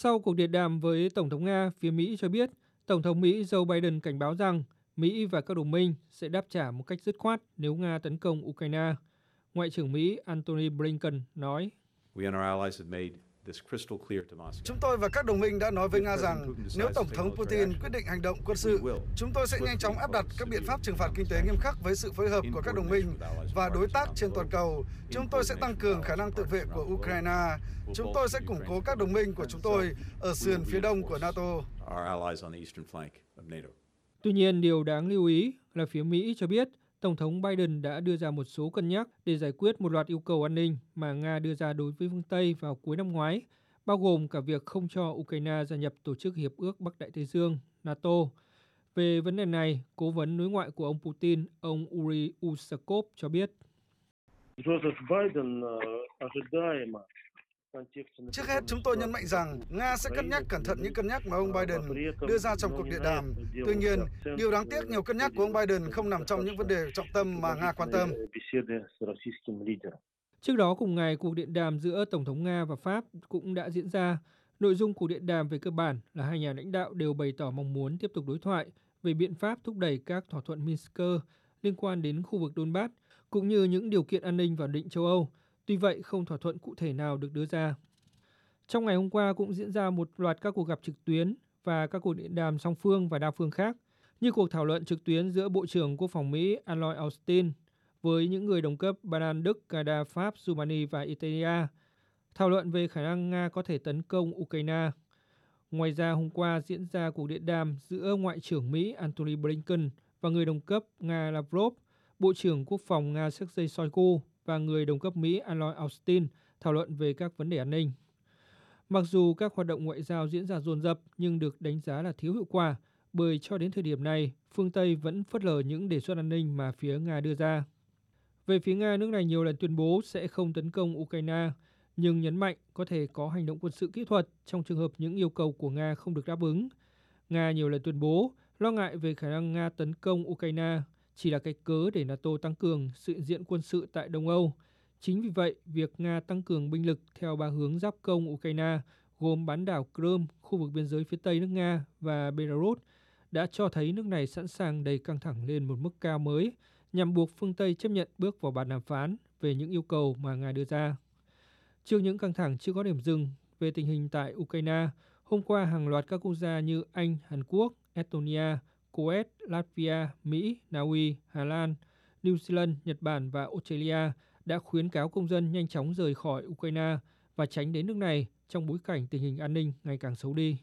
Sau cuộc điện đàm với Tổng thống Nga, phía Mỹ cho biết Tổng thống Mỹ Joe Biden cảnh báo rằng Mỹ và các đồng minh sẽ đáp trả một cách dứt khoát nếu Nga tấn công Ukraine. Ngoại trưởng Mỹ Antony Blinken nói. Chúng tôi và các đồng minh đã nói với Nga rằng nếu Tổng thống Putin quyết định hành động quân sự, chúng tôi sẽ nhanh chóng áp đặt các biện pháp trừng phạt kinh tế nghiêm khắc với sự phối hợp của các đồng minh và đối tác trên toàn cầu. Chúng tôi sẽ tăng cường khả năng tự vệ của Ukraine. Chúng tôi sẽ củng cố các đồng minh của chúng tôi ở sườn phía đông của NATO. Tuy nhiên, điều đáng lưu ý là phía Mỹ cho biết Tổng thống Biden đã đưa ra một số cân nhắc để giải quyết một loạt yêu cầu an ninh mà Nga đưa ra đối với phương Tây vào cuối năm ngoái, bao gồm cả việc không cho Ukraine gia nhập Tổ chức Hiệp ước Bắc Đại Tây Dương, NATO. Về vấn đề này, cố vấn đối ngoại của ông Putin, ông Uri Usakov cho biết. Joseph Biden ờ, Trước hết, chúng tôi nhấn mạnh rằng Nga sẽ cân nhắc cẩn thận những cân nhắc mà ông Biden đưa ra trong cuộc điện đàm. Tuy nhiên, điều đáng tiếc nhiều cân nhắc của ông Biden không nằm trong những vấn đề trọng tâm mà Nga quan tâm. Trước đó cùng ngày, cuộc điện đàm giữa Tổng thống Nga và Pháp cũng đã diễn ra. Nội dung cuộc điện đàm về cơ bản là hai nhà lãnh đạo đều bày tỏ mong muốn tiếp tục đối thoại về biện pháp thúc đẩy các thỏa thuận Minsk liên quan đến khu vực Donbass, cũng như những điều kiện an ninh và định châu Âu, Tuy vậy, không thỏa thuận cụ thể nào được đưa ra. Trong ngày hôm qua cũng diễn ra một loạt các cuộc gặp trực tuyến và các cuộc điện đàm song phương và đa phương khác, như cuộc thảo luận trực tuyến giữa Bộ trưởng Quốc phòng Mỹ Lloyd Austin với những người đồng cấp Ba Lan, Đức, Canada, Pháp, Rumani và Italia, thảo luận về khả năng Nga có thể tấn công Ukraine. Ngoài ra, hôm qua diễn ra cuộc điện đàm giữa Ngoại trưởng Mỹ Antony Blinken và người đồng cấp Nga Lavrov, Bộ trưởng Quốc phòng Nga Sergei Shoigu và người đồng cấp Mỹ Lloyd Austin thảo luận về các vấn đề an ninh. Mặc dù các hoạt động ngoại giao diễn ra dồn dập nhưng được đánh giá là thiếu hiệu quả bởi cho đến thời điểm này, phương Tây vẫn phớt lờ những đề xuất an ninh mà phía Nga đưa ra. Về phía Nga, nước này nhiều lần tuyên bố sẽ không tấn công Ukraine, nhưng nhấn mạnh có thể có hành động quân sự kỹ thuật trong trường hợp những yêu cầu của Nga không được đáp ứng. Nga nhiều lần tuyên bố lo ngại về khả năng Nga tấn công Ukraine chỉ là cái cớ để NATO tăng cường sự diện quân sự tại Đông Âu. Chính vì vậy, việc Nga tăng cường binh lực theo ba hướng giáp công Ukraine gồm bán đảo Crimea, khu vực biên giới phía tây nước Nga và Belarus đã cho thấy nước này sẵn sàng đẩy căng thẳng lên một mức cao mới nhằm buộc phương Tây chấp nhận bước vào bàn đàm phán về những yêu cầu mà Nga đưa ra. Trước những căng thẳng chưa có điểm dừng về tình hình tại Ukraine, hôm qua hàng loạt các quốc gia như Anh, Hàn Quốc, Estonia, Kuwait, Latvia, Mỹ, Na Uy, Hà Lan, New Zealand, Nhật Bản và Australia đã khuyến cáo công dân nhanh chóng rời khỏi Ukraine và tránh đến nước này trong bối cảnh tình hình an ninh ngày càng xấu đi.